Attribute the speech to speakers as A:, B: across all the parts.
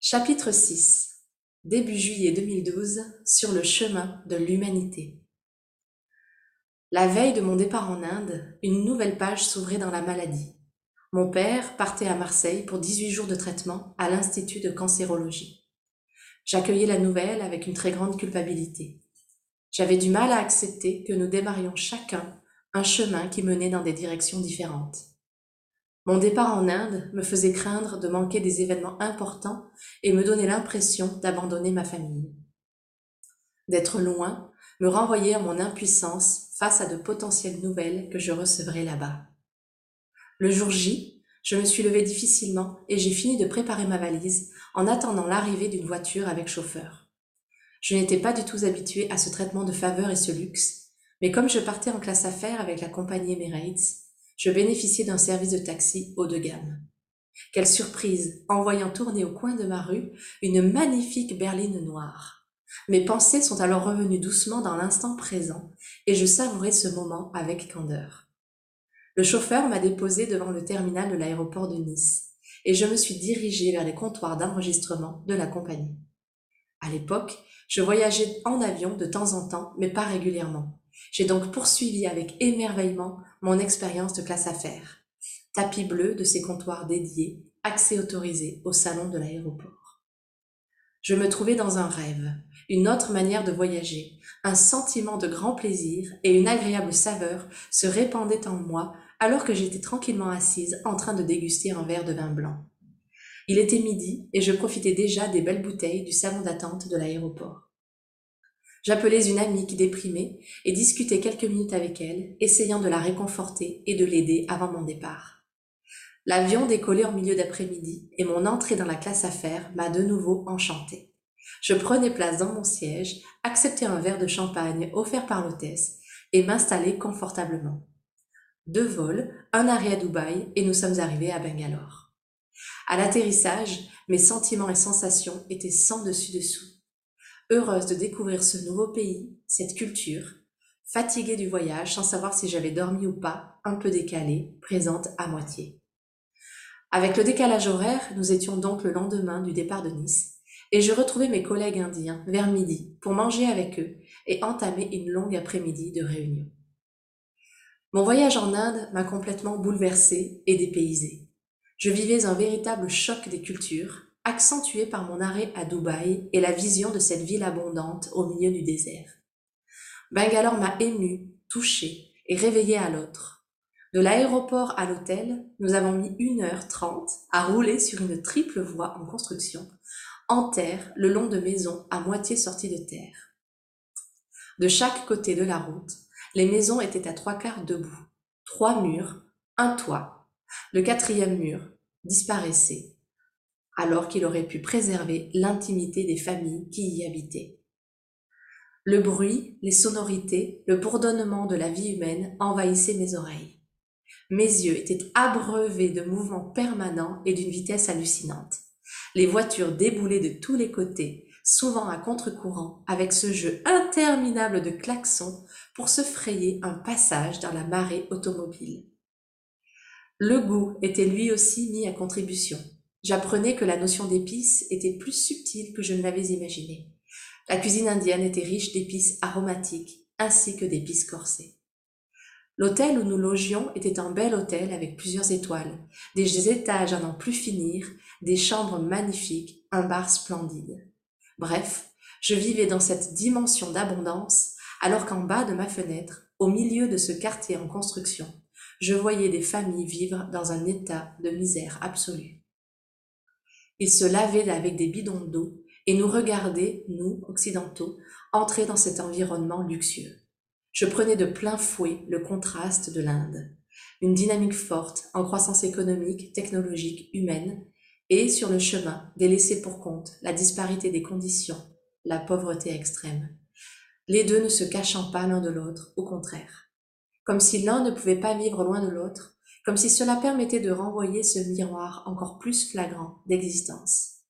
A: Chapitre 6 Début juillet 2012 Sur le chemin de l'humanité. La veille de mon départ en Inde, une nouvelle page s'ouvrait dans la maladie. Mon père partait à Marseille pour 18 jours de traitement à l'Institut de cancérologie. J'accueillais la nouvelle avec une très grande culpabilité. J'avais du mal à accepter que nous démarrions chacun un chemin qui menait dans des directions différentes. Mon départ en Inde me faisait craindre de manquer des événements importants et me donnait l'impression d'abandonner ma famille. D'être loin me renvoyait à mon impuissance face à de potentielles nouvelles que je recevrais là-bas. Le jour J, je me suis levée difficilement et j'ai fini de préparer ma valise en attendant l'arrivée d'une voiture avec chauffeur. Je n'étais pas du tout habituée à ce traitement de faveur et ce luxe, mais comme je partais en classe affaires avec la compagnie Emirates, je bénéficiais d'un service de taxi haut de gamme. Quelle surprise en voyant tourner au coin de ma rue une magnifique berline noire. Mes pensées sont alors revenues doucement dans l'instant présent et je savourais ce moment avec candeur. Le chauffeur m'a déposé devant le terminal de l'aéroport de Nice et je me suis dirigée vers les comptoirs d'enregistrement de la compagnie. À l'époque, je voyageais en avion de temps en temps, mais pas régulièrement. J'ai donc poursuivi avec émerveillement mon expérience de classe affaires. Tapis bleu de ces comptoirs dédiés, accès autorisé au salon de l'aéroport. Je me trouvais dans un rêve, une autre manière de voyager, un sentiment de grand plaisir et une agréable saveur se répandaient en moi alors que j'étais tranquillement assise en train de déguster un verre de vin blanc. Il était midi et je profitais déjà des belles bouteilles du salon d'attente de l'aéroport. J'appelais une amie qui déprimait et discutais quelques minutes avec elle, essayant de la réconforter et de l'aider avant mon départ. L'avion décollait en milieu d'après-midi et mon entrée dans la classe affaires m'a de nouveau enchantée. Je prenais place dans mon siège, acceptais un verre de champagne offert par l'hôtesse et m'installais confortablement. Deux vols, un arrêt à Dubaï et nous sommes arrivés à Bangalore. À l'atterrissage, mes sentiments et sensations étaient sans dessus dessous heureuse de découvrir ce nouveau pays, cette culture, fatiguée du voyage sans savoir si j'avais dormi ou pas, un peu décalée, présente à moitié. Avec le décalage horaire, nous étions donc le lendemain du départ de Nice, et je retrouvais mes collègues indiens vers midi pour manger avec eux et entamer une longue après-midi de réunion. Mon voyage en Inde m'a complètement bouleversée et dépaysée. Je vivais un véritable choc des cultures, accentué par mon arrêt à Dubaï et la vision de cette ville abondante au milieu du désert. Bangalore m'a ému, touché et réveillé à l'autre. De l'aéroport à l'hôtel, nous avons mis 1h30 à rouler sur une triple voie en construction, en terre, le long de maisons à moitié sorties de terre. De chaque côté de la route, les maisons étaient à trois quarts debout. Trois murs, un toit. Le quatrième mur disparaissait alors qu'il aurait pu préserver l'intimité des familles qui y habitaient. Le bruit, les sonorités, le bourdonnement de la vie humaine envahissaient mes oreilles. Mes yeux étaient abreuvés de mouvements permanents et d'une vitesse hallucinante. Les voitures déboulaient de tous les côtés, souvent à contre-courant, avec ce jeu interminable de klaxons pour se frayer un passage dans la marée automobile. Le goût était lui aussi mis à contribution. J'apprenais que la notion d'épices était plus subtile que je ne l'avais imaginé. La cuisine indienne était riche d'épices aromatiques ainsi que d'épices corsées. L'hôtel où nous logions était un bel hôtel avec plusieurs étoiles, des étages à n'en plus finir, des chambres magnifiques, un bar splendide. Bref, je vivais dans cette dimension d'abondance, alors qu'en bas de ma fenêtre, au milieu de ce quartier en construction, je voyais des familles vivre dans un état de misère absolue. Ils se lavaient avec des bidons d'eau et nous regardaient, nous, occidentaux, entrer dans cet environnement luxueux. Je prenais de plein fouet le contraste de l'Inde, une dynamique forte en croissance économique, technologique, humaine, et sur le chemin, des laissés pour compte, la disparité des conditions, la pauvreté extrême. Les deux ne se cachant pas l'un de l'autre, au contraire. Comme si l'un ne pouvait pas vivre loin de l'autre, comme si cela permettait de renvoyer ce miroir encore plus flagrant d'existence.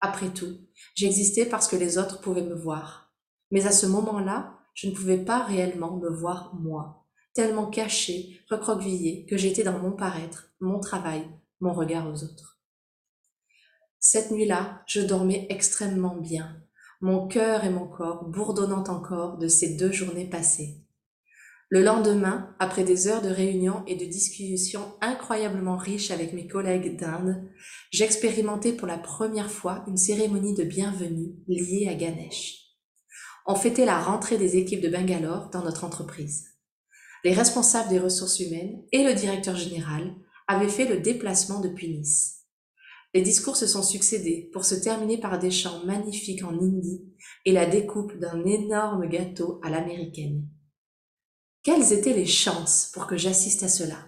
A: Après tout, j'existais parce que les autres pouvaient me voir. Mais à ce moment-là, je ne pouvais pas réellement me voir moi, tellement caché, recroquevillé que j'étais dans mon paraître, mon travail, mon regard aux autres. Cette nuit-là, je dormais extrêmement bien, mon cœur et mon corps bourdonnant encore de ces deux journées passées. Le lendemain, après des heures de réunion et de discussions incroyablement riches avec mes collègues d'Inde, j'expérimentais pour la première fois une cérémonie de bienvenue liée à Ganesh. On fêtait la rentrée des équipes de Bangalore dans notre entreprise. Les responsables des ressources humaines et le directeur général avaient fait le déplacement depuis Nice. Les discours se sont succédés pour se terminer par des chants magnifiques en hindi et la découpe d'un énorme gâteau à l'américaine. Quelles étaient les chances pour que j'assiste à cela?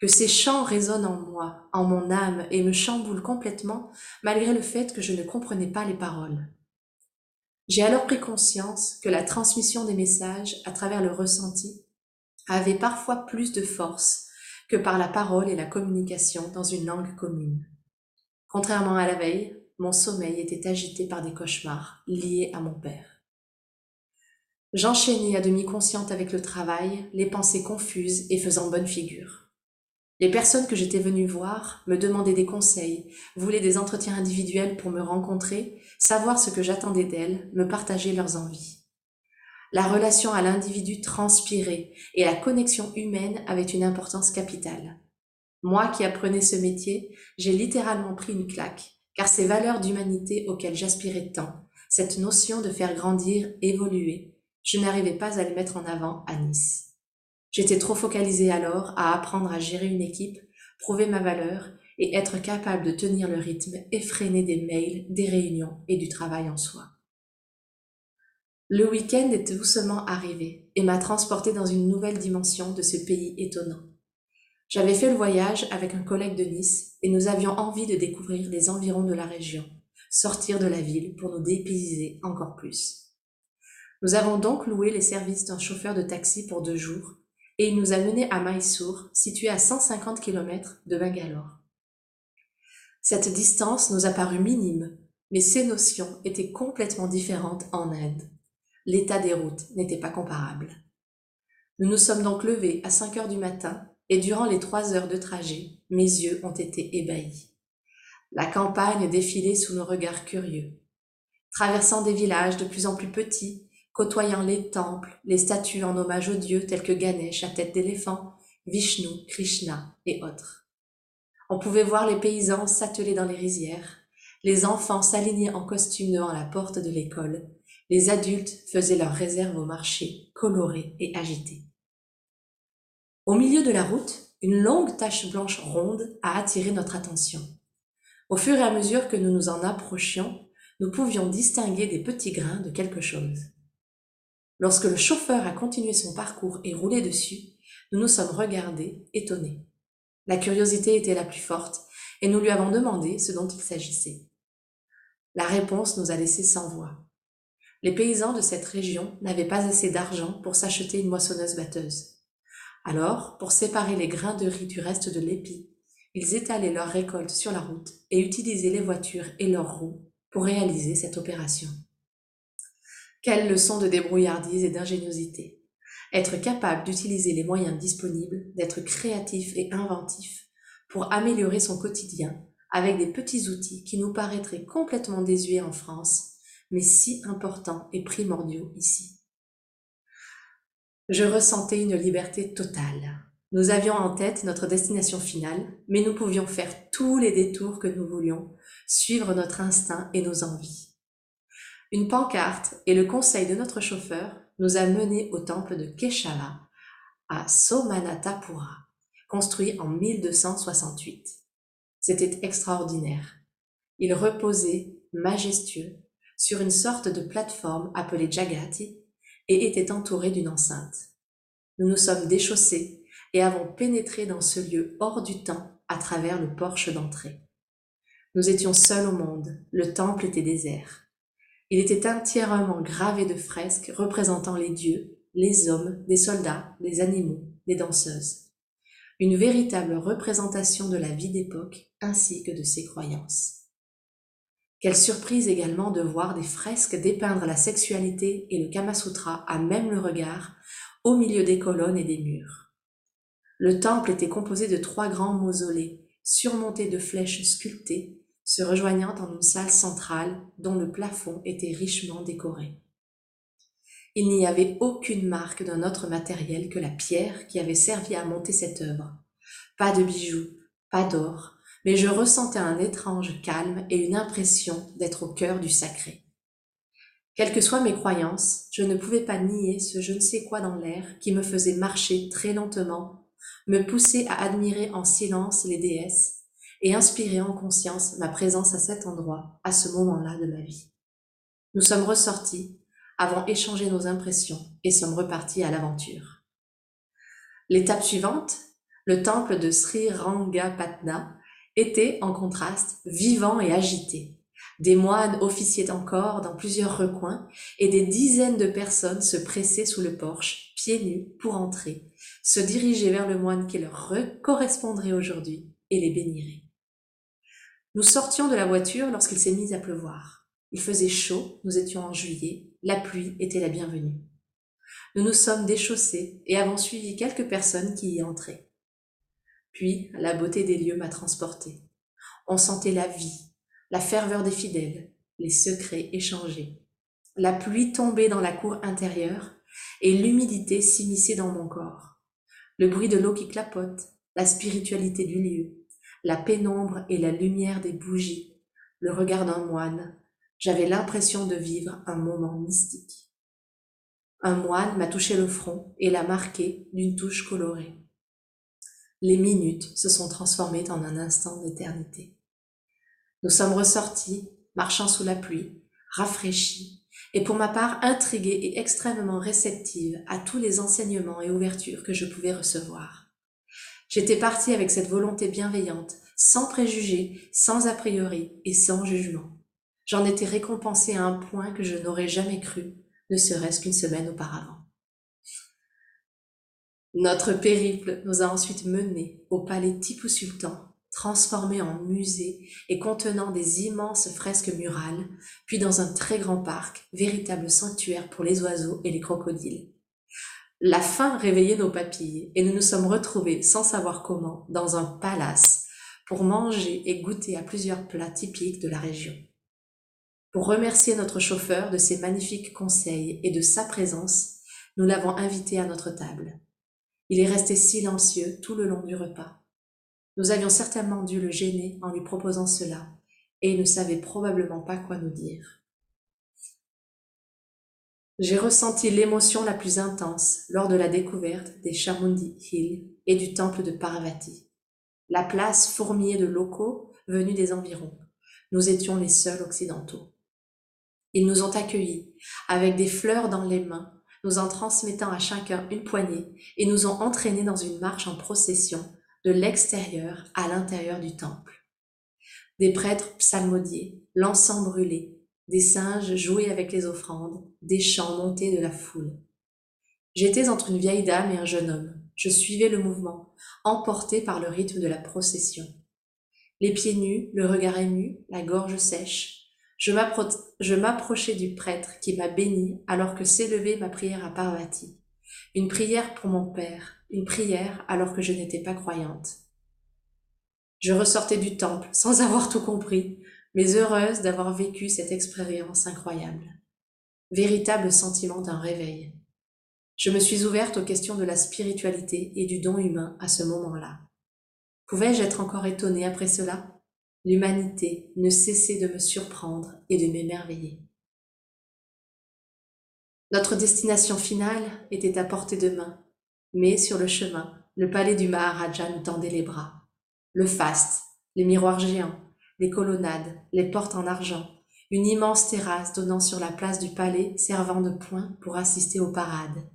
A: Que ces chants résonnent en moi, en mon âme, et me chamboulent complètement, malgré le fait que je ne comprenais pas les paroles. J'ai alors pris conscience que la transmission des messages à travers le ressenti avait parfois plus de force que par la parole et la communication dans une langue commune. Contrairement à la veille, mon sommeil était agité par des cauchemars liés à mon père. J'enchaînais à demi consciente avec le travail, les pensées confuses et faisant bonne figure. Les personnes que j'étais venue voir me demandaient des conseils, voulaient des entretiens individuels pour me rencontrer, savoir ce que j'attendais d'elles, me partager leurs envies. La relation à l'individu transpirait et la connexion humaine avait une importance capitale. Moi qui apprenais ce métier, j'ai littéralement pris une claque, car ces valeurs d'humanité auxquelles j'aspirais tant, cette notion de faire grandir, évoluer, je n'arrivais pas à les mettre en avant à Nice. J'étais trop focalisée alors à apprendre à gérer une équipe, prouver ma valeur et être capable de tenir le rythme effréné des mails, des réunions et du travail en soi. Le week-end est doucement arrivé et m'a transporté dans une nouvelle dimension de ce pays étonnant. J'avais fait le voyage avec un collègue de Nice et nous avions envie de découvrir les environs de la région, sortir de la ville pour nous dépayser encore plus. Nous avons donc loué les services d'un chauffeur de taxi pour deux jours et il nous a menés à Mysore, situé à 150 km de Bangalore. Cette distance nous a paru minime, mais ces notions étaient complètement différentes en Inde. L'état des routes n'était pas comparable. Nous nous sommes donc levés à 5 heures du matin et durant les trois heures de trajet, mes yeux ont été ébahis. La campagne défilait sous nos regards curieux. Traversant des villages de plus en plus petits, côtoyant les temples, les statues en hommage aux dieux tels que Ganesh à tête d'éléphant, Vishnu, Krishna et autres. On pouvait voir les paysans s'atteler dans les rizières, les enfants s'aligner en costume devant la porte de l'école, les adultes faisaient leur réserve au marché, colorés et agités. Au milieu de la route, une longue tache blanche ronde a attiré notre attention. Au fur et à mesure que nous nous en approchions, nous pouvions distinguer des petits grains de quelque chose. Lorsque le chauffeur a continué son parcours et roulé dessus, nous nous sommes regardés, étonnés. La curiosité était la plus forte, et nous lui avons demandé ce dont il s'agissait. La réponse nous a laissés sans voix. Les paysans de cette région n'avaient pas assez d'argent pour s'acheter une moissonneuse batteuse. Alors, pour séparer les grains de riz du reste de l'épi, ils étalaient leur récolte sur la route et utilisaient les voitures et leurs roues pour réaliser cette opération. Quelle leçon de débrouillardise et d'ingéniosité. Être capable d'utiliser les moyens disponibles, d'être créatif et inventif pour améliorer son quotidien avec des petits outils qui nous paraîtraient complètement désuets en France, mais si importants et primordiaux ici. Je ressentais une liberté totale. Nous avions en tête notre destination finale, mais nous pouvions faire tous les détours que nous voulions, suivre notre instinct et nos envies. Une pancarte et le conseil de notre chauffeur nous a menés au temple de Keshava à Somanatapura, construit en 1268. C'était extraordinaire. Il reposait, majestueux, sur une sorte de plateforme appelée Jagati et était entouré d'une enceinte. Nous nous sommes déchaussés et avons pénétré dans ce lieu hors du temps à travers le porche d'entrée. Nous étions seuls au monde, le temple était désert. Il était entièrement gravé de fresques représentant les dieux, les hommes, des soldats, des animaux, des danseuses. Une véritable représentation de la vie d'époque ainsi que de ses croyances. Quelle surprise également de voir des fresques dépeindre la sexualité et le Kama Sutra à même le regard au milieu des colonnes et des murs. Le temple était composé de trois grands mausolées surmontés de flèches sculptées se rejoignant en une salle centrale dont le plafond était richement décoré. Il n'y avait aucune marque d'un autre matériel que la pierre qui avait servi à monter cette œuvre. Pas de bijoux, pas d'or, mais je ressentais un étrange calme et une impression d'être au cœur du sacré. Quelles que soient mes croyances, je ne pouvais pas nier ce je ne sais quoi dans l'air qui me faisait marcher très lentement, me pousser à admirer en silence les déesses et inspirer en conscience ma présence à cet endroit, à ce moment-là de ma vie. Nous sommes ressortis, avons échangé nos impressions et sommes repartis à l'aventure. L'étape suivante, le temple de Sri Rangapatna, était en contraste vivant et agité. Des moines officiaient encore dans plusieurs recoins et des dizaines de personnes se pressaient sous le porche, pieds nus, pour entrer, se diriger vers le moine qui leur correspondrait aujourd'hui et les bénirait. Nous sortions de la voiture lorsqu'il s'est mis à pleuvoir. Il faisait chaud, nous étions en juillet, la pluie était la bienvenue. Nous nous sommes déchaussés et avons suivi quelques personnes qui y entraient. Puis la beauté des lieux m'a transporté. On sentait la vie, la ferveur des fidèles, les secrets échangés. La pluie tombait dans la cour intérieure et l'humidité s'immisçait dans mon corps. Le bruit de l'eau qui clapote, la spiritualité du lieu, la pénombre et la lumière des bougies, le regard d'un moine, j'avais l'impression de vivre un moment mystique. Un moine m'a touché le front et l'a marqué d'une touche colorée. Les minutes se sont transformées en un instant d'éternité. Nous sommes ressortis, marchant sous la pluie, rafraîchis, et pour ma part intrigués et extrêmement réceptive à tous les enseignements et ouvertures que je pouvais recevoir. J'étais partie avec cette volonté bienveillante, sans préjugés, sans a priori et sans jugement. J'en étais récompensée à un point que je n'aurais jamais cru, ne serait-ce qu'une semaine auparavant. Notre périple nous a ensuite menés au palais Tipu Sultan, transformé en musée et contenant des immenses fresques murales, puis dans un très grand parc, véritable sanctuaire pour les oiseaux et les crocodiles. La faim réveillait nos papilles et nous nous sommes retrouvés sans savoir comment dans un palace pour manger et goûter à plusieurs plats typiques de la région. Pour remercier notre chauffeur de ses magnifiques conseils et de sa présence, nous l'avons invité à notre table. Il est resté silencieux tout le long du repas. Nous avions certainement dû le gêner en lui proposant cela, et il ne savait probablement pas quoi nous dire. J'ai ressenti l'émotion la plus intense lors de la découverte des Chamundi Hill et du temple de Parvati. La place fourmillée de locaux venus des environs. Nous étions les seuls occidentaux. Ils nous ont accueillis avec des fleurs dans les mains, nous en transmettant à chacun une poignée et nous ont entraînés dans une marche en procession de l'extérieur à l'intérieur du temple. Des prêtres psalmodiés, l'encens brûlé, des singes jouaient avec les offrandes, des chants montés de la foule. J'étais entre une vieille dame et un jeune homme. Je suivais le mouvement, emporté par le rythme de la procession. Les pieds nus, le regard ému, la gorge sèche, je m'approchais du prêtre qui m'a béni alors que s'élevait ma prière à Parvati. Une prière pour mon père, une prière alors que je n'étais pas croyante. Je ressortais du temple sans avoir tout compris, mais heureuse d'avoir vécu cette expérience incroyable. Véritable sentiment d'un réveil. Je me suis ouverte aux questions de la spiritualité et du don humain à ce moment-là. Pouvais-je être encore étonnée après cela? L'humanité ne cessait de me surprendre et de m'émerveiller. Notre destination finale était à portée de main, mais sur le chemin, le palais du Maharaja nous tendait les bras. Le faste, les miroirs géants, les colonnades, les portes en argent, une immense terrasse donnant sur la place du palais servant de point pour assister aux parades.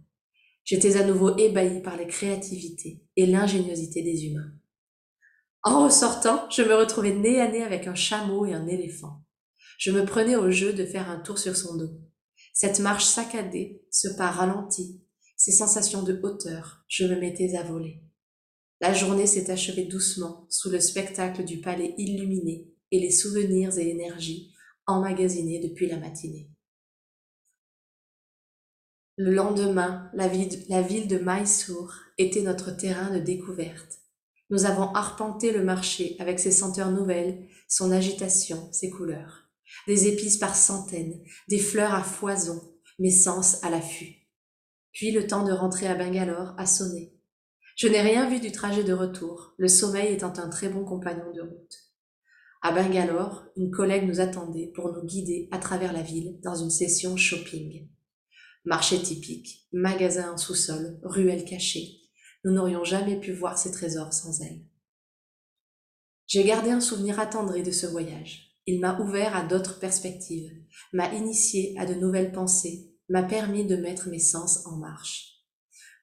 A: J'étais à nouveau ébahi par les créativités et l'ingéniosité des humains. En ressortant, je me retrouvais nez à nez avec un chameau et un éléphant. Je me prenais au jeu de faire un tour sur son dos. Cette marche saccadée, ce pas ralenti, ces sensations de hauteur, je me mettais à voler. La journée s'est achevée doucement sous le spectacle du palais illuminé et les souvenirs et énergies emmagasinés depuis la matinée. Le lendemain, la ville, de Mysore était notre terrain de découverte. Nous avons arpenté le marché avec ses senteurs nouvelles, son agitation, ses couleurs. Des épices par centaines, des fleurs à foison, mes sens à l'affût. Puis le temps de rentrer à Bangalore a sonné. Je n'ai rien vu du trajet de retour, le sommeil étant un très bon compagnon de route. À Bangalore, une collègue nous attendait pour nous guider à travers la ville dans une session shopping. Marché typique, magasin en sous-sol, ruelle cachée. Nous n'aurions jamais pu voir ces trésors sans elle. J'ai gardé un souvenir attendri de ce voyage. Il m'a ouvert à d'autres perspectives, m'a initié à de nouvelles pensées, m'a permis de mettre mes sens en marche.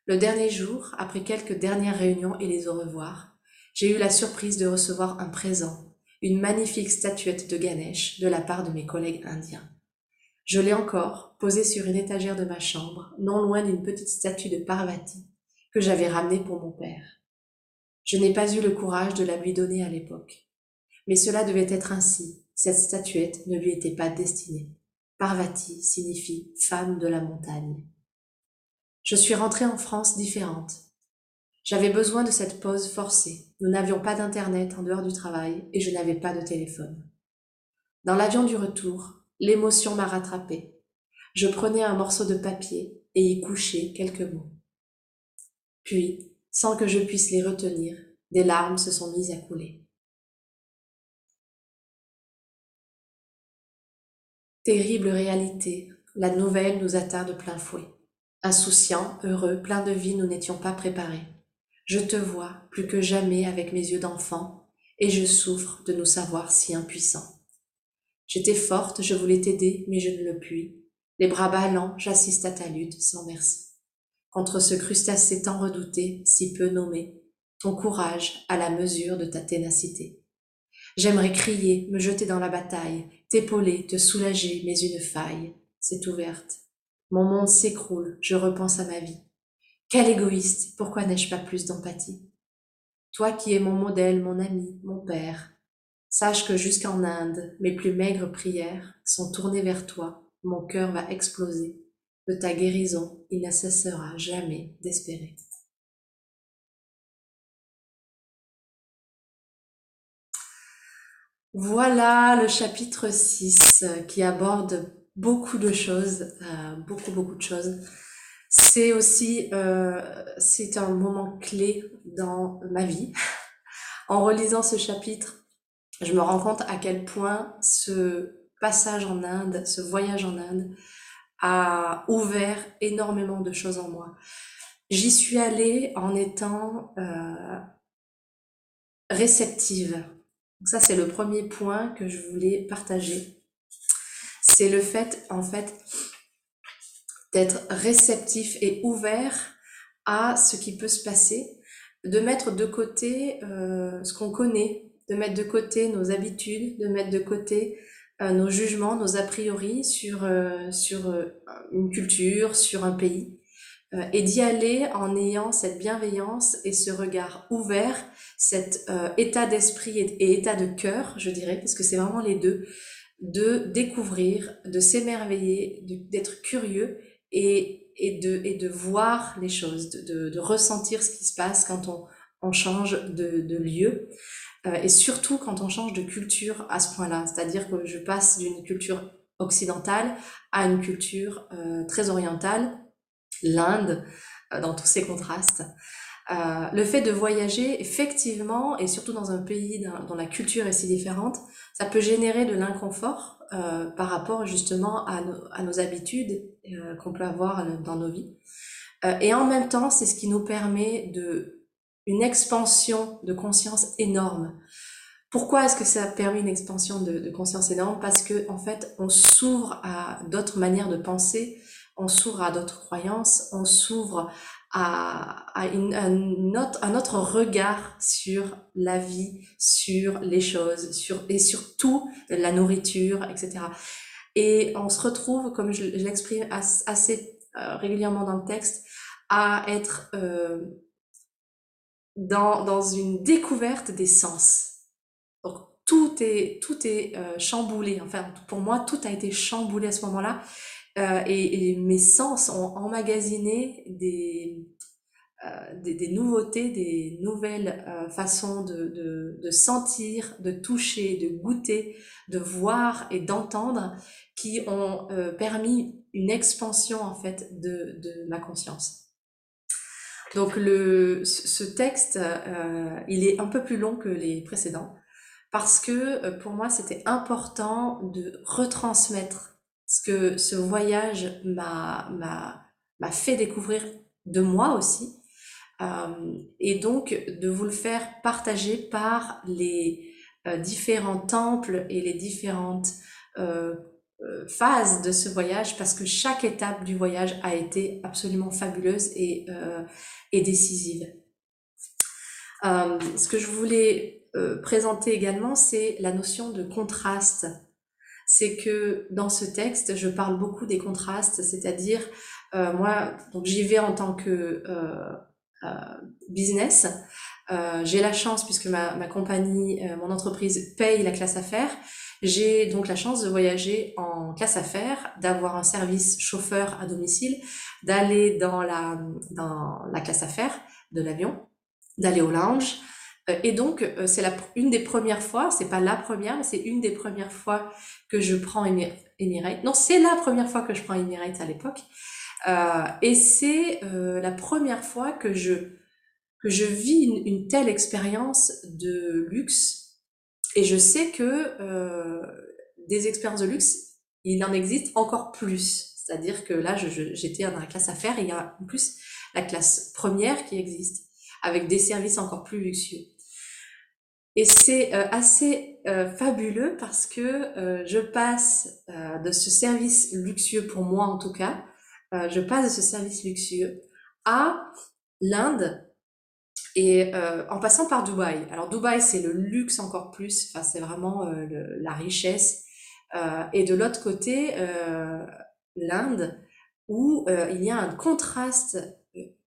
A: Le dernier jour, après quelques dernières réunions et les au revoir, j'ai eu la surprise de recevoir un présent une magnifique statuette de Ganesh de la part de mes collègues indiens. Je l'ai encore posée sur une étagère de ma chambre, non loin d'une petite statue de Parvati que j'avais ramenée pour mon père. Je n'ai pas eu le courage de la lui donner à l'époque. Mais cela devait être ainsi, cette statuette ne lui était pas destinée. Parvati signifie femme de la montagne. Je suis rentrée en France différente, j'avais besoin de cette pause forcée. Nous n'avions pas d'internet en dehors du travail et je n'avais pas de téléphone. Dans l'avion du retour, l'émotion m'a rattrapée. Je prenais un morceau de papier et y couchais quelques mots. Puis, sans que je puisse les retenir, des larmes se sont mises à couler. Terrible réalité, la nouvelle nous atteint de plein fouet. Insouciants, heureux, pleins de vie, nous n'étions pas préparés. Je te vois plus que jamais avec mes yeux d'enfant, et je souffre de nous savoir si impuissants. J'étais forte, je voulais t'aider, mais je ne le puis. Les bras ballants, j'assiste à ta lutte sans merci. Contre ce crustacé tant redouté, si peu nommé, ton courage à la mesure de ta ténacité. J'aimerais crier, me jeter dans la bataille, t'épauler, te soulager, mais une faille s'est ouverte. Mon monde s'écroule, je repense à ma vie. Quel égoïste, pourquoi n'ai-je pas plus d'empathie? Toi qui es mon modèle, mon ami, mon père, sache que jusqu'en Inde, mes plus maigres prières sont tournées vers toi, mon cœur va exploser. De ta guérison, il ne cessera jamais d'espérer. Voilà le chapitre 6 qui aborde beaucoup de choses, euh, beaucoup, beaucoup de choses. C'est aussi, euh, c'est un moment clé dans ma vie. En relisant ce chapitre, je me rends compte à quel point ce passage en Inde, ce voyage en Inde, a ouvert énormément de choses en moi. J'y suis allée en étant euh, réceptive. Donc ça, c'est le premier point que je voulais partager. C'est le fait, en fait, d'être réceptif et ouvert à ce qui peut se passer, de mettre de côté euh, ce qu'on connaît, de mettre de côté nos habitudes, de mettre de côté euh, nos jugements, nos a priori sur, euh, sur une culture, sur un pays, et d'y aller en ayant cette bienveillance et ce regard ouvert, cet état d'esprit et, état de cœur, je dirais, parce que c'est vraiment les deux, de découvrir, de s'émerveiller, d'être curieux et, de, voir les choses, de, ressentir ce qui se passe quand on, change de, lieu. Euh, et surtout quand on change de culture à ce point-là. C'est-à-dire que je passe d'une culture occidentale à une culture euh, très orientale, l'Inde, euh, dans tous ces contrastes. Le fait de voyager, effectivement, et surtout dans un pays dont la culture est si différente, ça peut générer de l'inconfort euh, par rapport justement à, nos habitudes euh, qu'on peut avoir dans nos vies. Euh, et en même temps, c'est ce qui nous permet de une expansion de conscience énorme. Pourquoi est-ce que ça permet une expansion de, de conscience énorme? Parce que en fait, on s'ouvre à d'autres manières de penser, on s'ouvre à d'autres croyances, on s'ouvre à, une, un, autre, un autre regard sur la vie, sur les choses, sur, et surtout la nourriture, etc. Et on se retrouve, comme je, l'exprime assez euh, régulièrement dans le texte, à être euh, dans, dans une découverte des sens. Tout est, tout est euh, chamboulé. Enfin, pour moi, tout a été chamboulé à ce moment-là. Euh, et, mes sens ont emmagasiné des, des, nouveautés, des nouvelles façons de, de, sentir, de toucher, de goûter, de voir et d'entendre qui ont permis une expansion en fait de, de ma conscience. Donc le, ce texte, euh, il est un peu plus long que les précédents parce que euh, pour moi c'était important de retransmettre ce que ce voyage m'a fait découvrir de moi aussi euh, et donc de vous le faire partager par les euh, différents temples et les différentes euh, euh, phase de ce voyage parce que chaque étape du voyage a été absolument fabuleuse et, et décisive. Ce que je voulais présenter également, c'est la notion de contraste. C'est que dans ce texte, je parle beaucoup des contrastes, c'est-à-dire euh, moi, donc j'y vais en tant que business. J'ai la chance, puisque ma, ma compagnie, mon entreprise paye la classe affaires, j'ai donc la chance de voyager en classe affaires, d'avoir un service chauffeur à domicile, d'aller dans la, dans la classe affaires de l'avion, d'aller au lounge. Euh, et donc, euh, c'est une des premières fois, c'est pas la première, mais c'est une des premières fois que je prends Emirates. Non, c'est la première fois que je prends Emirates à l'époque. Euh, et c'est la première fois que je, que je vis une, telle expérience de luxe et je sais que des expériences de luxe, il en existe encore plus. C'est-à-dire que là, j'étais dans la classe affaires et il y a en plus la classe première qui existe, avec des services encore plus luxueux. Et c'est euh, assez euh, fabuleux parce que euh, je passe de ce service luxueux, pour moi en tout cas, je passe de ce service luxueux à l'Inde et euh, en passant par Dubaï. Alors Dubaï, c'est le luxe encore plus, enfin, c'est vraiment euh, la richesse. Euh, et de l'autre côté, l'Inde, où il y a un contraste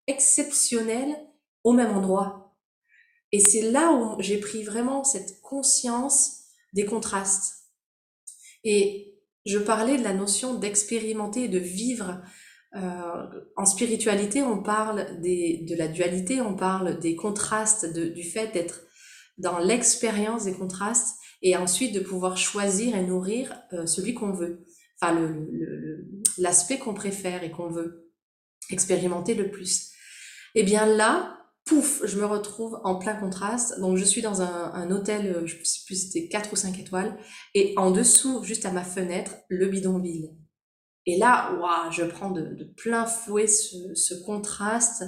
A: exceptionnel au même endroit. Et c'est là où j'ai pris vraiment cette conscience des contrastes. Et je parlais de la notion d'expérimenter de vivre euh, en spiritualité, on parle des, de la dualité, on parle des contrastes, du fait d'être dans l'expérience des contrastes et ensuite de pouvoir choisir et nourrir euh, celui qu'on veut, enfin l'aspect le, le, qu'on préfère et qu'on veut expérimenter le plus. Et eh bien là, pouf, je me retrouve en plein contraste. Donc je suis dans un, un hôtel, euh, je sais plus c'était 4 ou 5 étoiles, et en dessous, juste à ma fenêtre, le bidonville. Et là, waouh, je prends de, de plein fouet ce, ce contraste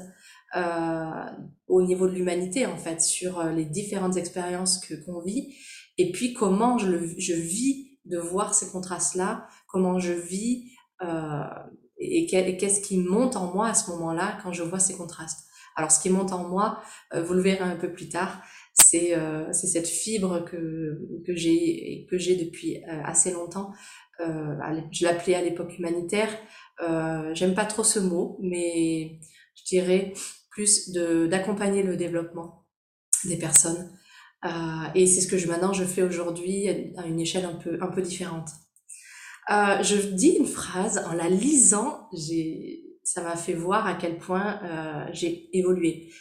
A: euh, au niveau de l'humanité, en fait, sur euh, les différentes expériences que qu'on vit, et puis comment je, le, je vis de voir ces contrastes-là, comment je vis euh, et qu'est-ce qui monte en moi à ce moment-là quand je vois ces contrastes. Alors, ce qui monte en moi, euh, vous le verrez un peu plus tard, c'est euh, cette fibre que, j'ai que j'ai depuis euh, assez longtemps euh, je l'appelais à l'époque humanitaire. Euh, J'aime pas trop ce mot, mais je dirais plus d'accompagner le développement des personnes. Euh, et c'est ce que je, maintenant je fais aujourd'hui à une échelle un peu, un peu différente. Je dis une phrase en la lisant, ça m'a fait voir à quel point euh, j'ai évolué.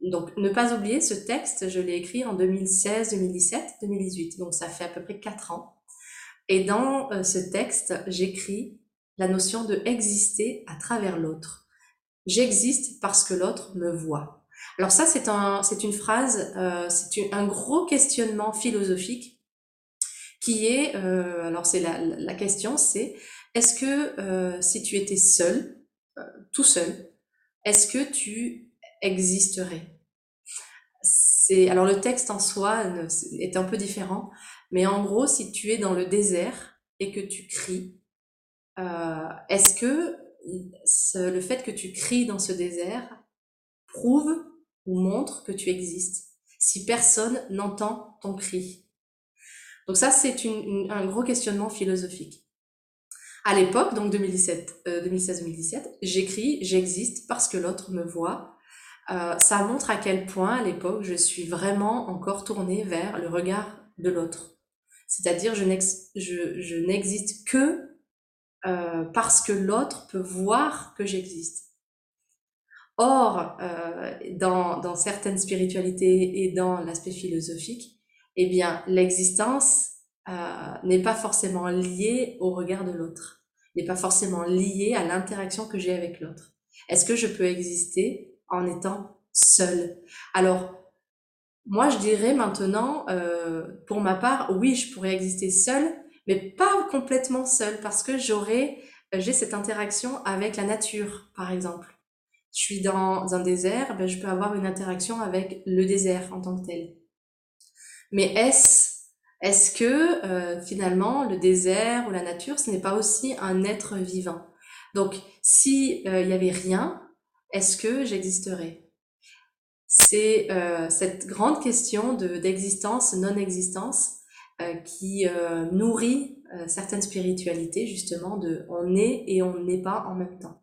A: Donc, ne pas oublier, ce texte, je l'ai écrit en 2016, 2017, 2018. Donc, ça fait à peu près quatre ans. Et dans euh, ce texte, j'écris la notion de exister à travers l'autre. J'existe parce que l'autre me voit. Alors ça, c'est un, c'est une phrase, euh, c'est un gros questionnement philosophique qui est, alors c'est la, la, question, c'est est-ce que si tu étais seul, tout seul, est-ce que tu existerais? C'est alors le texte en soi est un peu différent, mais en gros, si tu es dans le désert et que tu cries, euh, est-ce que le fait que tu cries dans ce désert prouve ou montre que tu existes si personne n'entend ton cri? Donc ça, c'est un gros questionnement philosophique. À l'époque, donc 2017, euh, 2016-2017, j'écris j'existe parce que l'autre me voit. Euh, ça montre à quel point à l'époque je suis vraiment encore tournée vers le regard de l'autre. C'est-à-dire, je n'existe que euh, parce que l'autre peut voir que j'existe. Or, dans, dans certaines spiritualités et dans l'aspect philosophique, eh bien, l'existence n'est pas forcément liée au regard de l'autre, n'est pas forcément liée à l'interaction que j'ai avec l'autre. Est-ce que je peux exister en étant seul Alors, moi, je dirais maintenant, euh, pour ma part, oui, je pourrais exister seule, mais pas complètement seule, parce que j'aurais, euh, j'ai cette interaction avec la nature, par exemple. Je suis dans un désert, ben, je peux avoir une interaction avec le désert en tant que tel. Mais est-ce est-ce que euh, finalement le désert ou la nature, ce n'est pas aussi un être vivant? Donc, si il y avait rien, est-ce que j'existerais? C'est euh, cette grande question de d'existence, non-existence, euh, qui euh, nourrit certaines spiritualités, justement, de on est et on n'est pas en même temps.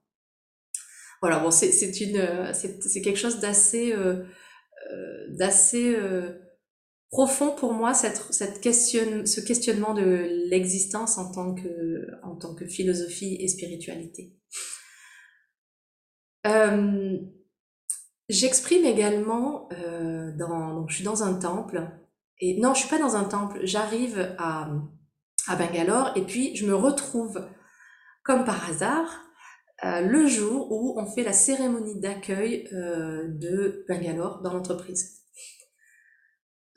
A: Voilà, bon, c'est quelque chose d'assez, d'assez profond pour moi, cette, ce questionnement de l'existence en tant que, philosophie et spiritualité. Euh, J'exprime également euh, dans, je suis dans un temple et non, je suis pas dans un temple. J'arrive à Bangalore et puis je me retrouve comme par hasard euh, le jour où on fait la cérémonie d'accueil de Bangalore dans l'entreprise.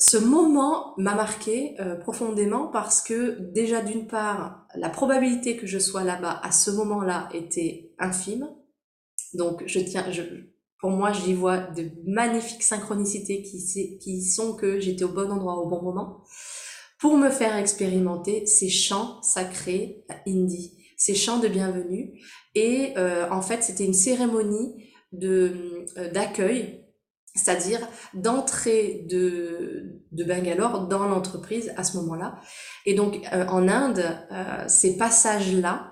A: Ce moment m'a marqué euh, profondément parce que déjà d'une part, la probabilité que je sois là-bas à ce moment-là était infime. Donc je tiens, je, pour moi, j'y vois de magnifiques synchronicités qui, sont que j'étais au bon endroit au bon moment pour me faire expérimenter ces chants sacrés indis, ces chants de bienvenue. Et euh, en fait, c'était une cérémonie de euh, d'accueil, c'est-à-dire d'entrée de, de Bangalore dans l'entreprise à ce moment-là. Et donc, euh, en Inde, ces passages-là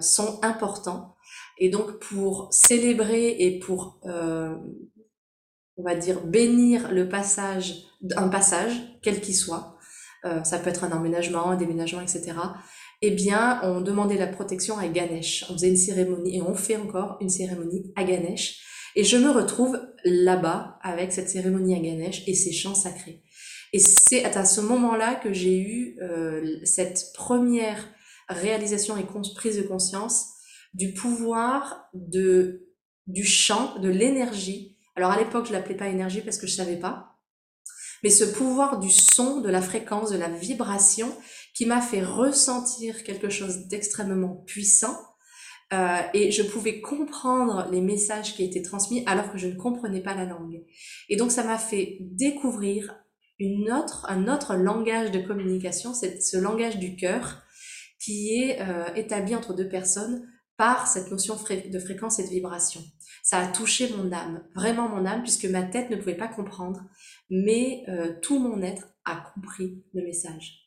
A: sont importants et donc pour célébrer et pour, euh, on va dire, bénir le passage, un passage, quel qu'il soit, euh, ça peut être un emménagement, un déménagement, etc. Eh bien, on demandait la protection à Ganesh. On faisait une cérémonie et on fait encore une cérémonie à Ganesh. Et je me retrouve là-bas avec cette cérémonie à Ganesh et ces chants sacrés. Et c'est à ce moment-là que j'ai eu euh, cette première réalisation et prise de conscience du pouvoir de du chant, de l'énergie. Alors à l'époque, je l'appelais pas énergie parce que je savais pas. Mais ce pouvoir du son, de la fréquence, de la vibration qui m'a fait ressentir quelque chose d'extrêmement puissant euh, et je pouvais comprendre les messages qui étaient transmis alors que je ne comprenais pas la langue. Et donc ça m'a fait découvrir une autre, un autre langage de communication, ce langage du cœur qui est euh, établi entre deux personnes par cette notion de fréquence et de vibration. Ça a touché mon âme, vraiment mon âme, puisque ma tête ne pouvait pas comprendre, mais euh, tout mon être a compris le message.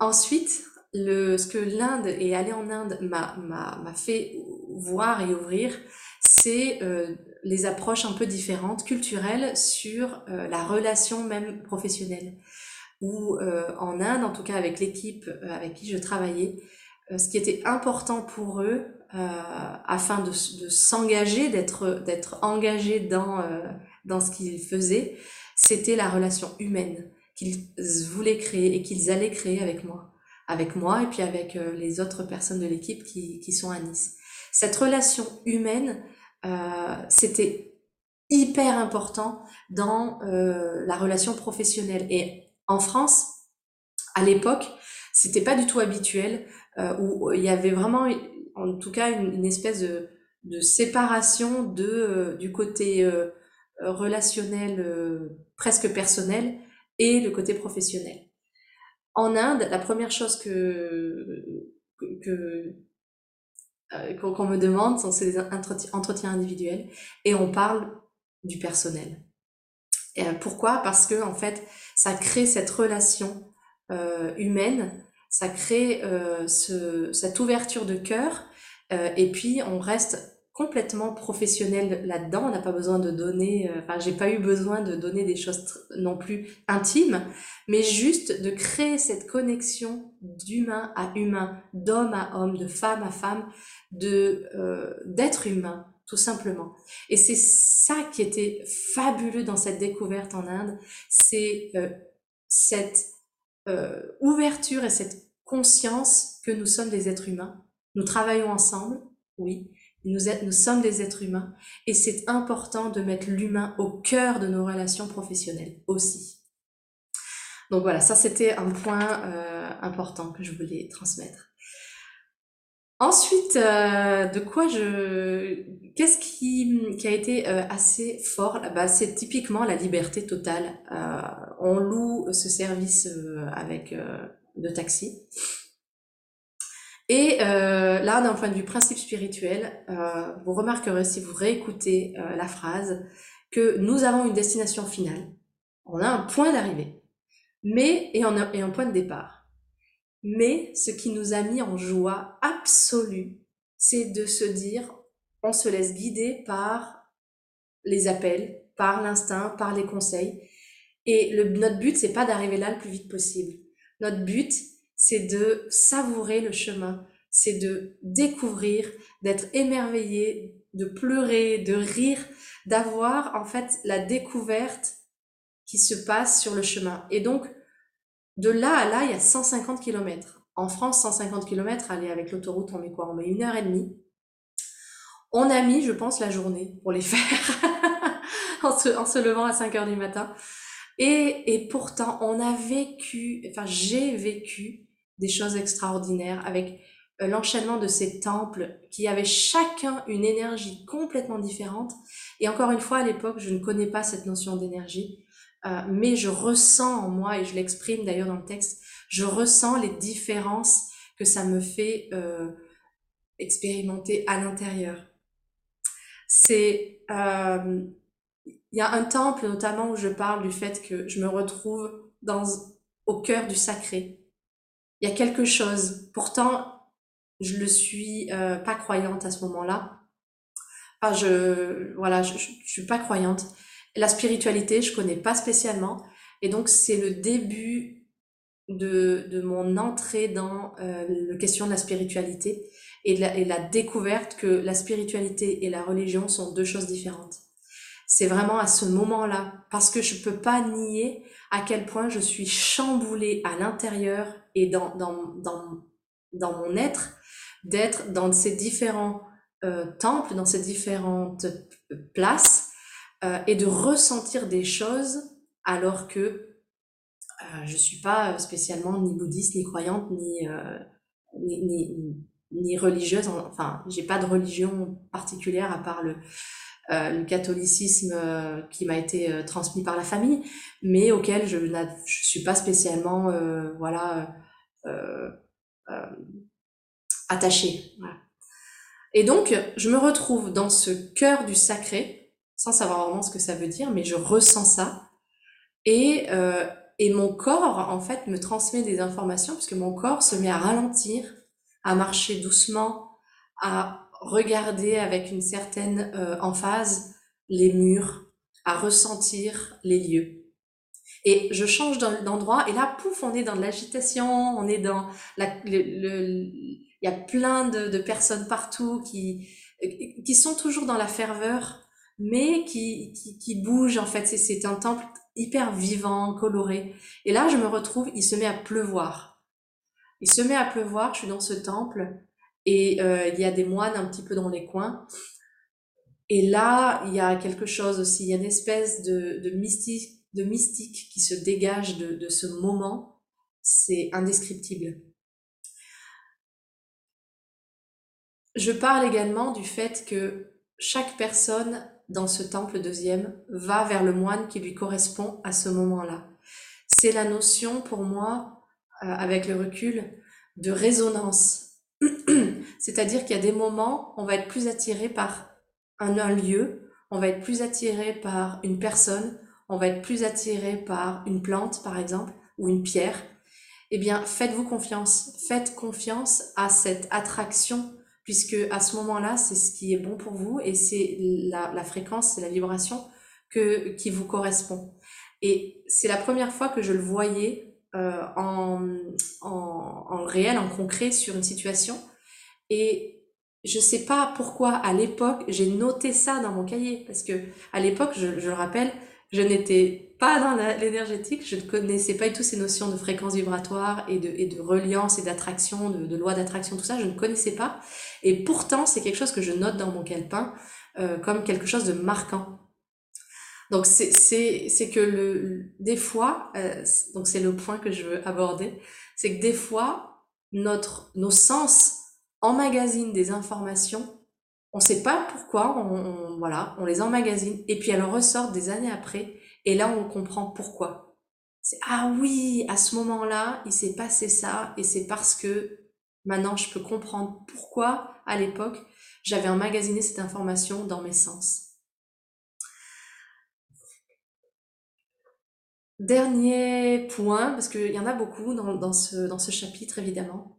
A: Ensuite, le, ce que l'Inde et aller en Inde m'a fait voir et ouvrir, c'est euh, les approches un peu différentes, culturelles, sur la relation même professionnelle. Ou euh, en Inde, en tout cas avec l'équipe euh, avec qui je travaillais, euh, ce qui était important pour eux, afin de, de s'engager, d'être engagés dans dans ce qu'ils faisaient, c'était la relation humaine qu'ils voulaient créer et qu'ils allaient créer avec moi, avec moi et puis avec les autres personnes de l'équipe qui, qui sont à Nice. Cette relation humaine, euh, c'était hyper important dans euh, la relation professionnelle et en France, à l'époque, c'était pas du tout habituel, euh, où il y avait vraiment, en tout cas, une, espèce de, de, séparation de, euh, du côté euh, relationnel, euh, presque personnel, et le côté professionnel. En Inde, la première chose que, que qu'on me demande, c'est des entretiens individuels, et on parle du personnel. Et pourquoi? Parce que en fait, ça crée cette relation euh, humaine, ça crée euh, ce, cette ouverture de cœur, euh, et puis on reste complètement professionnel là-dedans. On n'a pas besoin de donner, euh, enfin, j'ai pas eu besoin de donner des choses non plus intimes, mais juste de créer cette connexion d'humain à humain, d'homme à homme, de femme à femme, de euh, d'être humain, tout simplement. Et c'est ça qui était fabuleux dans cette découverte en Inde, c'est euh, cette euh, ouverture et cette conscience que nous sommes des êtres humains. Nous travaillons ensemble, oui, nous, sommes des êtres humains et c'est important de mettre l'humain au cœur de nos relations professionnelles aussi. Donc voilà, ça c'était un point euh, important que je voulais transmettre. Ensuite, euh, de quoi je, qu'est-ce qui, qui a été euh, assez fort bah, c'est typiquement la liberté totale. Euh, on loue ce service euh, avec de taxi. Et euh, là, d'un point de vue principe spirituel, euh, vous remarquerez si vous réécoutez euh, la phrase que nous avons une destination finale. On a un point d'arrivée, mais et, et un point de départ. Mais ce qui nous a mis en joie absolue, c'est de se dire, on se laisse guider par les appels, par l'instinct, par les conseils. Et le, notre but, c'est pas d'arriver là le plus vite possible. Notre but, c'est de savourer le chemin, c'est de découvrir, d'être émerveillé, de pleurer, de rire, d'avoir en fait la découverte qui se passe sur le chemin. Et donc, de là à là, il y a 150 km. En France, 150 km, aller avec l'autoroute, on met quoi? On met une heure et demie. On a mis, je pense, la journée pour les faire, en, se, levant à 5 heures du matin. Et, et pourtant, on a vécu, enfin, j'ai vécu des choses extraordinaires avec euh, l'enchaînement de ces temples qui avaient chacun une énergie complètement différente. Et encore une fois, à l'époque, je ne connais pas cette notion d'énergie, euh, mais je ressens en moi, et je l'exprime d'ailleurs dans le texte, je ressens les différences que ça me fait euh, expérimenter à l'intérieur. C'est, il y a un temple notamment où je parle du fait que je me retrouve dans, au cœur du sacré, il y a quelque chose. Pourtant, je le suis euh, pas croyante à ce moment-là. Enfin, je, voilà, je, je, suis pas croyante. La spiritualité, je connais pas spécialement. Et donc, c'est le début de, de mon entrée dans euh, la question de la spiritualité et, de la, et la découverte que la spiritualité et la religion sont deux choses différentes. C'est vraiment à ce moment-là, parce que je peux pas nier à quel point je suis chamboulée à l'intérieur et dans, dans, dans, dans mon être, d'être dans ces différents euh, temples, dans ces différentes places, euh, et de ressentir des choses alors que euh, je suis pas spécialement ni bouddhiste, ni croyante, ni, ni, ni, ni, religieuse. Enfin, j'ai pas de religion particulière à part le, euh, le catholicisme euh, qui m'a été euh, transmis par la famille, mais auquel je ne suis pas spécialement voilà attachée. Voilà. Et donc, je me retrouve dans ce cœur du sacré, sans savoir vraiment ce que ça veut dire, mais je ressens ça. Et, euh, et mon corps, en fait, me transmet des informations, puisque mon corps se met à ralentir, à marcher doucement, à regarder avec une certaine euh, emphase les murs, à ressentir les lieux. Et je change d'endroit et là, pouf, on est dans l'agitation, on est dans la, le, le, il y a plein de, de, personnes partout qui qui sont toujours dans la ferveur, mais qui qui, qui bougent en fait. C'est un temple hyper vivant, coloré. Et là, je me retrouve, il se met à pleuvoir. Il se met à pleuvoir. Je suis dans ce temple et euh, il y a des moines un petit peu dans les coins. Et là, il y a quelque chose aussi, il y a une espèce de, mystique, mystique qui se dégage de, de ce moment. C'est indescriptible. Je parle également du fait que chaque personne dans ce temple deuxième va vers le moine qui lui correspond à ce moment-là. C'est la notion pour moi, euh, avec le recul, de résonance. C'est-à-dire qu'il y a des moments, on va être plus attiré par un, un, lieu, on va être plus attiré par une personne, on va être plus attiré par une plante, par exemple, ou une pierre. Eh bien, faites-vous confiance. Faites confiance à cette attraction, puisque à ce moment-là, c'est ce qui est bon pour vous et c'est la, la fréquence, c'est la vibration que, qui vous correspond. Et c'est la première fois que je le voyais euh, en, en, en réel, en concret sur une situation. Et je sais pas pourquoi à l'époque j'ai noté ça dans mon cahier parce que à l'époque, je, je le rappelle, je n'étais pas dans l'énergétique, je ne connaissais pas du tout ces notions de fréquence vibratoire et de, et de reliance et d'attraction, de, de loi d'attraction, tout ça, je ne connaissais pas. Et pourtant, c'est quelque chose que je note dans mon calepin euh, comme quelque chose de marquant. Donc c'est c'est que le des fois, euh, donc c'est le point que je veux aborder, c'est que des fois notre nos sens emmagasinent des informations on sait pas pourquoi, on, voilà, on les emmagasine et puis elles ressortent des années après et là on comprend pourquoi. Ah oui, à ce moment-là, il s'est passé ça et c'est parce que maintenant je peux comprendre pourquoi à l'époque j'avais emmagasiné cette information dans mes sens. Dernier point, parce qu'il y en a beaucoup dans ce chapitre évidemment,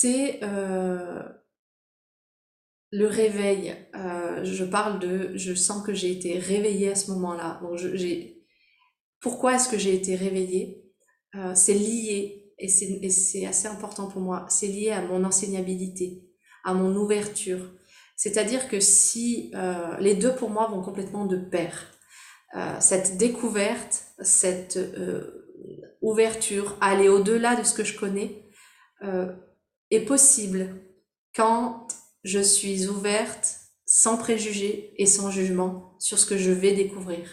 A: c'est euh, le réveil, euh, je parle de, je sens que j'ai été réveillée à ce moment-là. Pourquoi est-ce que j'ai été réveillée? Euh, C'est lié et c'est assez important pour moi. C'est lié à mon enseignabilité, à mon ouverture. C'est-à-dire que si les deux pour moi vont complètement de pair, cette découverte, cette ouverture, aller au-delà de ce que je connais, est possible quand je suis ouverte sans préjugés et sans jugement sur ce que je vais découvrir.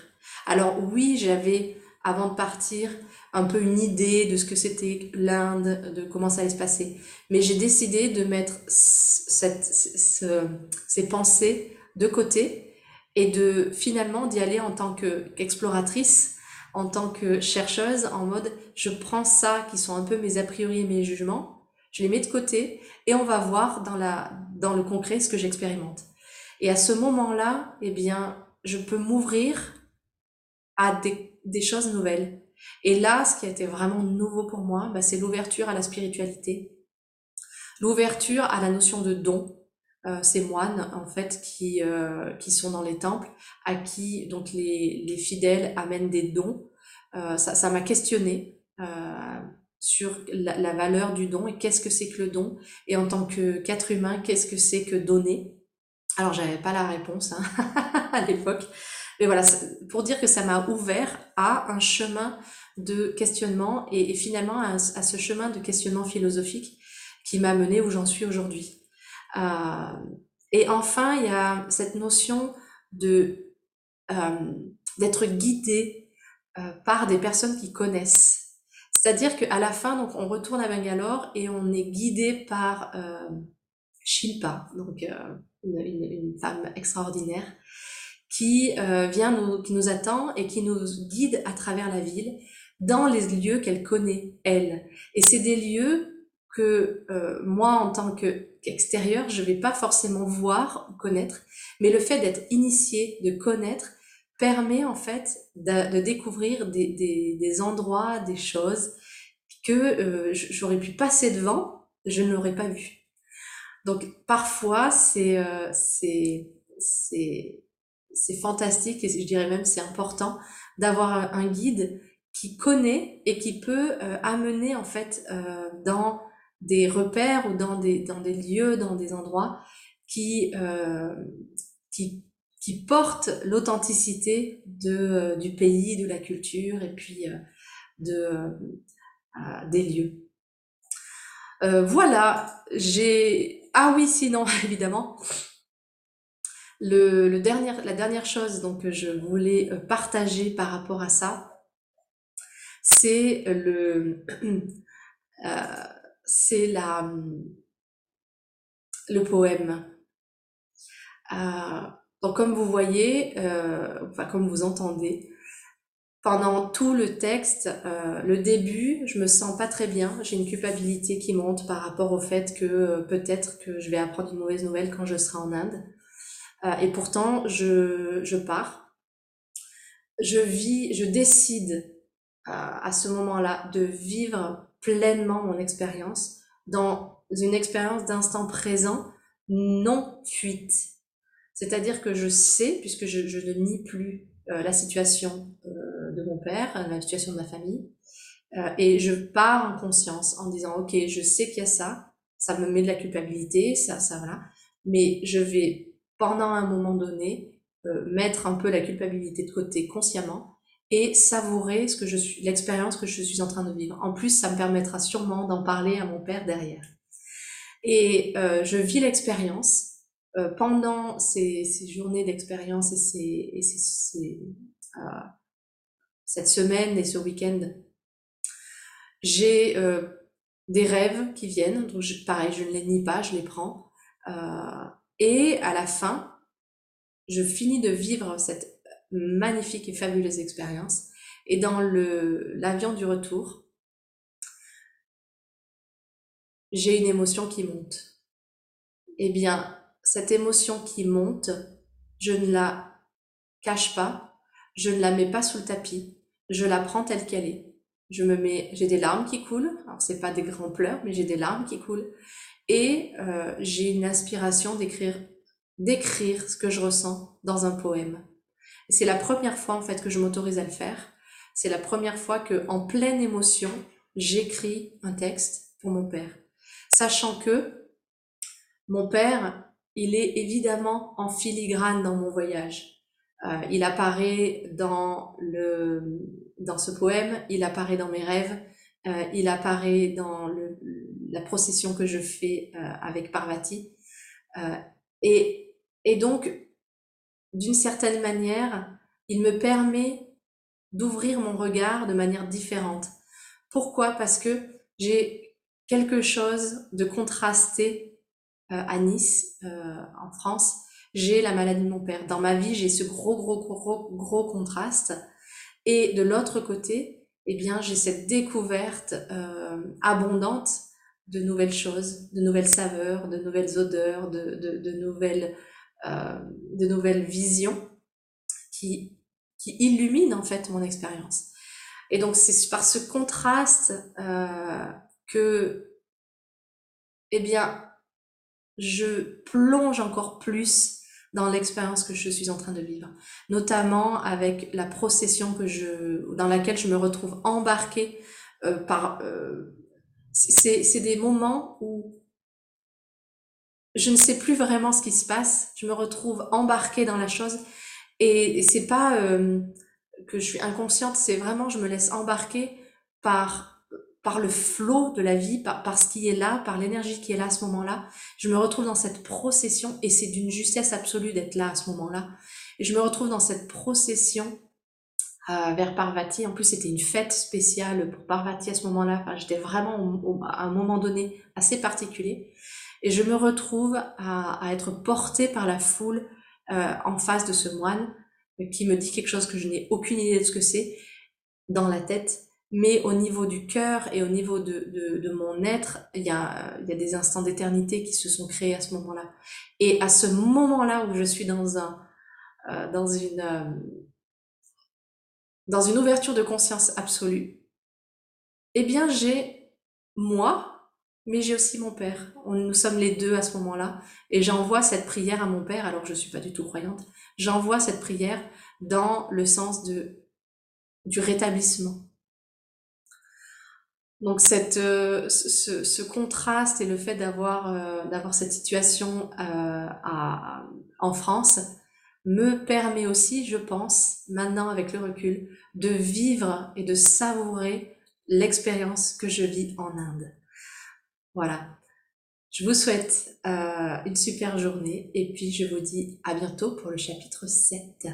A: Alors oui, j'avais, avant de partir, un peu une idée de ce que c'était l'Inde, de comment ça allait se passer. Mais j'ai décidé de mettre cette, ces pensées de côté et de finalement d'y aller en tant qu'exploratrice, en tant que chercheuse, en mode je prends ça qui sont un peu mes a priori et mes jugements, je les mets de côté et on va voir dans, le concret ce que j'expérimente. Et à ce moment-là, eh bien, je peux m'ouvrir à des, choses nouvelles. Et là, ce qui a été vraiment nouveau pour moi, bah, c'est l'ouverture à la spiritualité, l'ouverture à la notion de don. Euh, ces moines, en fait, qui, euh, qui sont dans les temples, à qui donc les, les fidèles amènent des dons. Euh, ça m'a questionné. Sur la, valeur du don et qu'est-ce que c'est que le don et en tant qu'être humain qu'est-ce que c'est que donner? Alors j'avais pas la réponse hein, à l'époque. Mais voilà pour dire que ça m'a ouvert à un chemin de questionnement et, finalement à, ce chemin de questionnement philosophique qui m'a mené où j'en suis aujourd'hui. Euh, et enfin il y a cette notion euh, d'être guidé euh, par des personnes qui connaissent c'est-à-dire qu'à la fin, donc, on retourne à Bangalore et on est guidé par euh, Shilpa, donc euh, une, femme extraordinaire, qui euh, vient nous, qui nous attend et qui nous guide à travers la ville dans les lieux qu'elle connaît elle. Et c'est des lieux que euh, moi, en tant qu'extérieur, je vais pas forcément voir ou connaître, mais le fait d'être initié, de connaître, permet en fait de, de découvrir des, des, des, endroits, des choses que euh, j'aurais pu passer devant, je ne l'aurais pas vu. Donc parfois c'est euh, c'est fantastique et je dirais même c'est important d'avoir un, guide qui connaît et qui peut euh, amener en fait euh, dans des repères ou dans des dans des lieux, dans des endroits qui euh, qui qui portent l'authenticité de, euh, du pays, de la culture et puis euh, de, euh, des lieux. Voilà, j'ai... Ah oui, sinon, évidemment, le, dernier, la dernière chose donc, que je voulais partager par rapport à ça, c'est le... C'est la... le poème. Donc comme vous voyez, euh, enfin comme vous entendez, pendant tout le texte, euh, le début, je me sens pas très bien. J'ai une culpabilité qui monte par rapport au fait que euh, peut-être que je vais apprendre une mauvaise nouvelle quand je serai en Inde. Et pourtant, je, je pars. Je vis, je décide à ce moment-là de vivre pleinement mon expérience, dans une expérience d'instant présent non fuite. C'est-à-dire que je sais, puisque je, ne nie plus euh, la situation euh, de mon père, la situation de ma famille, euh, et je pars en conscience en disant, ok, je sais qu'il y a ça, ça me met de la culpabilité, ça, ça, voilà, mais je vais, pendant un moment donné, mettre un peu la culpabilité de côté consciemment et savourer ce que je suis, l'expérience que je suis en train de vivre. En plus, ça me permettra sûrement d'en parler à mon père derrière. Et je vis l'expérience euh, pendant ces, journées d'expérience et, euh, cette semaine et ce week-end, j'ai euh, des rêves qui viennent. Donc, pareil, je ne les nie pas, je les prends. Et à la fin, je finis de vivre cette magnifique et fabuleuse expérience. Et dans l'avion du retour, j'ai une émotion qui monte. Eh bien, cette émotion qui monte, je ne la cache pas, je ne la mets pas sous le tapis, je la prends telle qu'elle est. Je me mets, j'ai des larmes qui coulent. Alors c'est pas des grands pleurs, mais j'ai des larmes qui coulent. Et euh, j'ai une inspiration d'écrire, d'écrire ce que je ressens dans un poème. C'est la première fois en fait que je m'autorise à le faire. C'est la première fois que, en pleine émotion, j'écris un texte pour mon père, sachant que mon père il est évidemment en filigrane dans mon voyage. Euh, il apparaît dans, le, dans ce poème, il apparaît dans mes rêves, euh, il apparaît dans la procession que je fais euh, avec Parvati. Et, et donc, d'une certaine manière, il me permet d'ouvrir mon regard de manière différente. Pourquoi? Parce que j'ai quelque chose de contrasté à Nice, euh, en France, j'ai la maladie de mon père. Dans ma vie, j'ai ce gros, gros, gros, gros contraste. Et de l'autre côté, eh bien, j'ai cette découverte euh, abondante de nouvelles choses, de nouvelles saveurs, de nouvelles odeurs, de, de, de nouvelles, euh, de nouvelles visions qui, qui illuminent en fait mon expérience. Et donc c'est par ce contraste euh, que, eh bien, je plonge encore plus dans l'expérience que je suis en train de vivre, notamment avec la procession que je, dans laquelle je me retrouve embarquée euh, par. Euh, c'est des moments où je ne sais plus vraiment ce qui se passe. Je me retrouve embarquée dans la chose et, et c'est pas euh, que je suis inconsciente, c'est vraiment je me laisse embarquer par par le flot de la vie, par, ce qui est là, par l'énergie qui est là à ce moment-là. Je me retrouve dans cette procession et c'est d'une justesse absolue d'être là à ce moment-là. Et je me retrouve dans cette procession euh, vers Parvati. En plus, c'était une fête spéciale pour Parvati à ce moment-là. Enfin, j'étais vraiment à un moment donné assez particulier. Et je me retrouve à, à être portée par la foule euh, en face de ce moine euh, qui me dit quelque chose que je n'ai aucune idée de ce que c'est dans la tête mais au niveau du cœur et au niveau de, de, mon être, il y a, y a des instants d'éternité qui se sont créés à ce moment-là. Et à ce moment-là où je suis dans un, euh, dans une, euh, dans une ouverture de conscience absolue, eh bien j'ai moi, mais j'ai aussi mon père. nous sommes les deux à ce moment-là, et j'envoie cette prière à mon père, alors je suis pas du tout croyante. J'envoie cette prière dans le sens de du rétablissement donc cette, euh, ce, ce, contraste et le fait d'avoir euh, d'avoir cette situation euh, en France me permet aussi, je pense, maintenant avec le recul, de vivre et de savourer l'expérience que je vis en Inde. Voilà. Je vous souhaite une super journée et puis je vous dis à bientôt pour le chapitre 7.